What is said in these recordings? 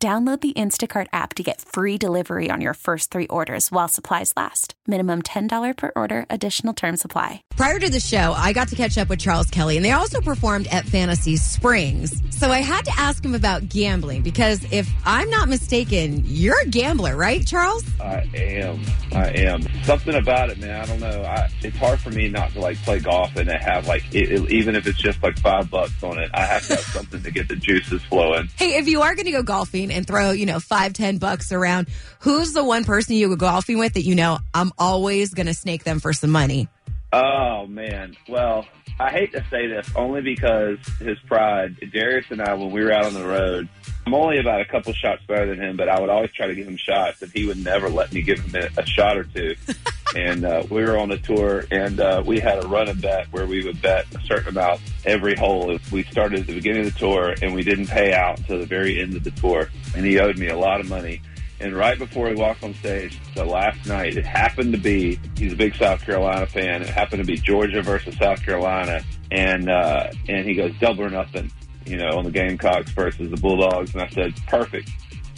Download the Instacart app to get free delivery on your first three orders while supplies last. Minimum $10 per order, additional term supply. Prior to the show, I got to catch up with Charles Kelley, and they also performed at Fantasy Springs. So I had to ask him about gambling because if I'm not mistaken, you're a gambler, right, Charles? I am. I am. Something about it, man. I don't know. I, it's hard for me not to like play golf and to have like, it, it, even if it's just like five bucks on it, I have to have something to get the juices flowing. Hey, if you are going to go golfing and throw, you know, five, ten bucks around, who's the one person you go golfing with that you know I'm always going to snake them for some money? Oh man. Well, I hate to say this only because his pride. Darius and I, when we were out on the road, I'm only about a couple shots better than him, but I would always try to give him shots, and he would never let me give him a, a shot or two. and uh, we were on a tour, and uh, we had a run bet where we would bet a certain amount every hole. We started at the beginning of the tour, and we didn't pay out until the very end of the tour, and he owed me a lot of money. And right before he walked on stage, the last night, it happened to be, he's a big South Carolina fan. It happened to be Georgia versus South Carolina. And, uh, and he goes double or nothing, you know, on the Gamecocks versus the Bulldogs. And I said, perfect.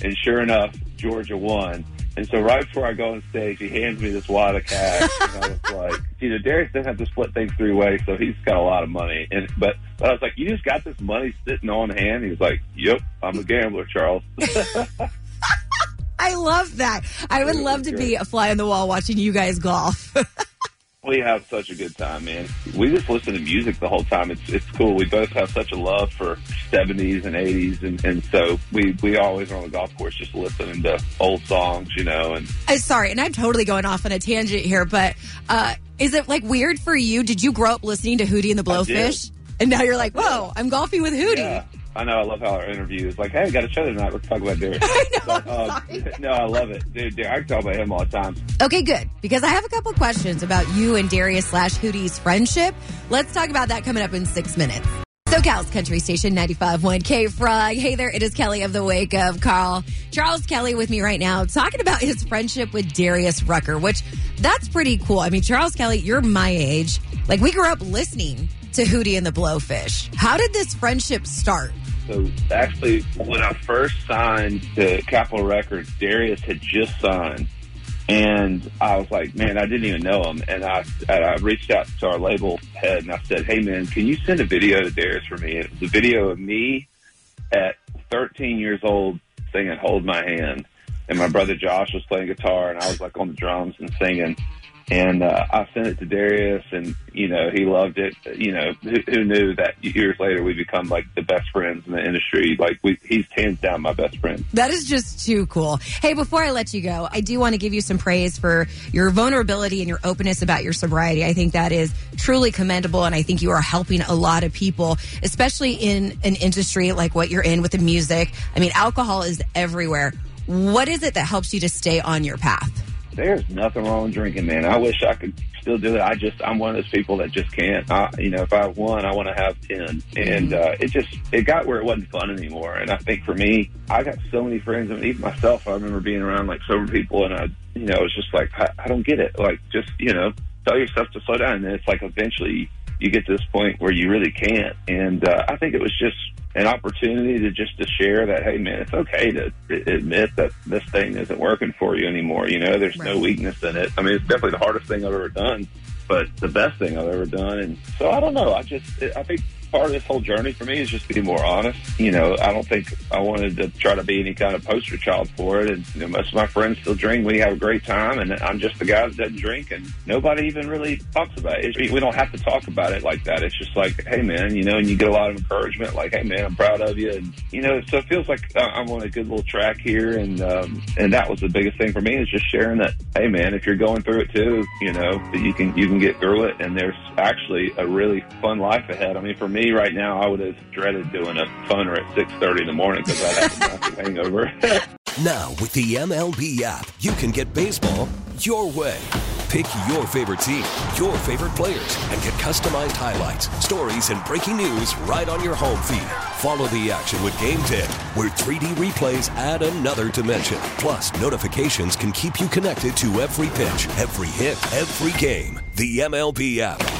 And sure enough, Georgia won. And so right before I go on stage, he hands me this wad of cash. and I was like, you know, Darius doesn't have to split things three ways, so he's got a lot of money. And but, but I was like, you just got this money sitting on hand. He was like, yep, I'm a gambler, Charles. I love that. I would love to be a fly on the wall watching you guys golf. we have such a good time, man. We just listen to music the whole time. It's it's cool. We both have such a love for seventies and eighties, and and so we we always are on the golf course just listening to old songs, you know. And Uh, sorry, and I'm totally going off on a tangent here, but uh, is it like weird for you? Did you grow up listening to Hootie and the Blowfish? And now you're like, whoa, I'm golfing with Hootie. yeah, I know. I love how our interview is like, hey, we got a show tonight. Let's talk about Darius. I know. But, um, no, I love it, dude. dude, I can talk about him all the time. Okay, good. Because I have a couple questions about you and Darius slash Hootie's friendship. Let's talk about that coming up in six minutes. SoCal's Country Station 95.1 K Frog. Hey there, it is Kelli of the Wake Up Call. Charles Kelley with me right now talking about his friendship with Darius Rucker, which that's pretty cool. I mean, Charles Kelley, you're my age. Like, we grew up listening to Hootie and the Blowfish. How did this friendship start? So actually, when I first signed to Capitol Records, Darius had just signed, and I was like, man, I didn't even know him. And I, I reached out to our label head and I said, hey man, can you send a video to Darius for me? It was a video of me at 13 years old singing "Hold My Hand," and my brother Josh was playing guitar, and I was like on the drums and singing. And uh, I sent it to Darius, and you know he loved it. You know who, who knew that years later we become like the best friends in the industry. Like we, he's hands down my best friend. That is just too cool. Hey, before I let you go, I do want to give you some praise for your vulnerability and your openness about your sobriety. I think that is truly commendable, and I think you are helping a lot of people, especially in an industry like what you're in with the music. I mean, alcohol is everywhere. What is it that helps you to stay on your path? There's nothing wrong with drinking, man. I wish I could still do it. I just, I'm one of those people that just can't. I, you know, if I have one, I want to have 10. And, uh, it just, it got where it wasn't fun anymore. And I think for me, I got so many friends, I mean, even myself, I remember being around like sober people and I, you know, it's just like, I, I don't get it. Like, just, you know, tell yourself to slow down. And it's like eventually you get to this point where you really can't. And, uh, I think it was just, an opportunity to just to share that hey man it's okay to admit that this thing isn't working for you anymore. You know there's no weakness in it. I mean it's definitely the hardest thing i've ever done but the best thing i've ever done. And so i don't know. I just i think part of this whole journey for me is just being more honest. You know i don't think i wanted to try to be any kind of poster child for it. And you know most of my friends still drink. We have a great time and i'm just the guy that doesn't drink and nobody even really talks about it. We don't have to talk about it like that. It's just like hey man you know and you get a lot of encouragement like hey man i'm proud of you. And you know so it feels like i'm on a good little track here. And um and that was the biggest thing for me is just sharing that hey man if you're going through it too you know that you can you can get through it. And there's actually a really fun life ahead. I mean for me right now i would have dreaded doing a phoner at six thirty in the morning because i'd have a hangover Now, with the MLB app, you can get baseball your way. Pick your favorite team, your favorite players, and get customized highlights, stories, and breaking news right on your home feed. Follow the action with Game Day, where 3D replays add another dimension. Plus, notifications can keep you connected to every pitch, every hit, every game. The MLB app.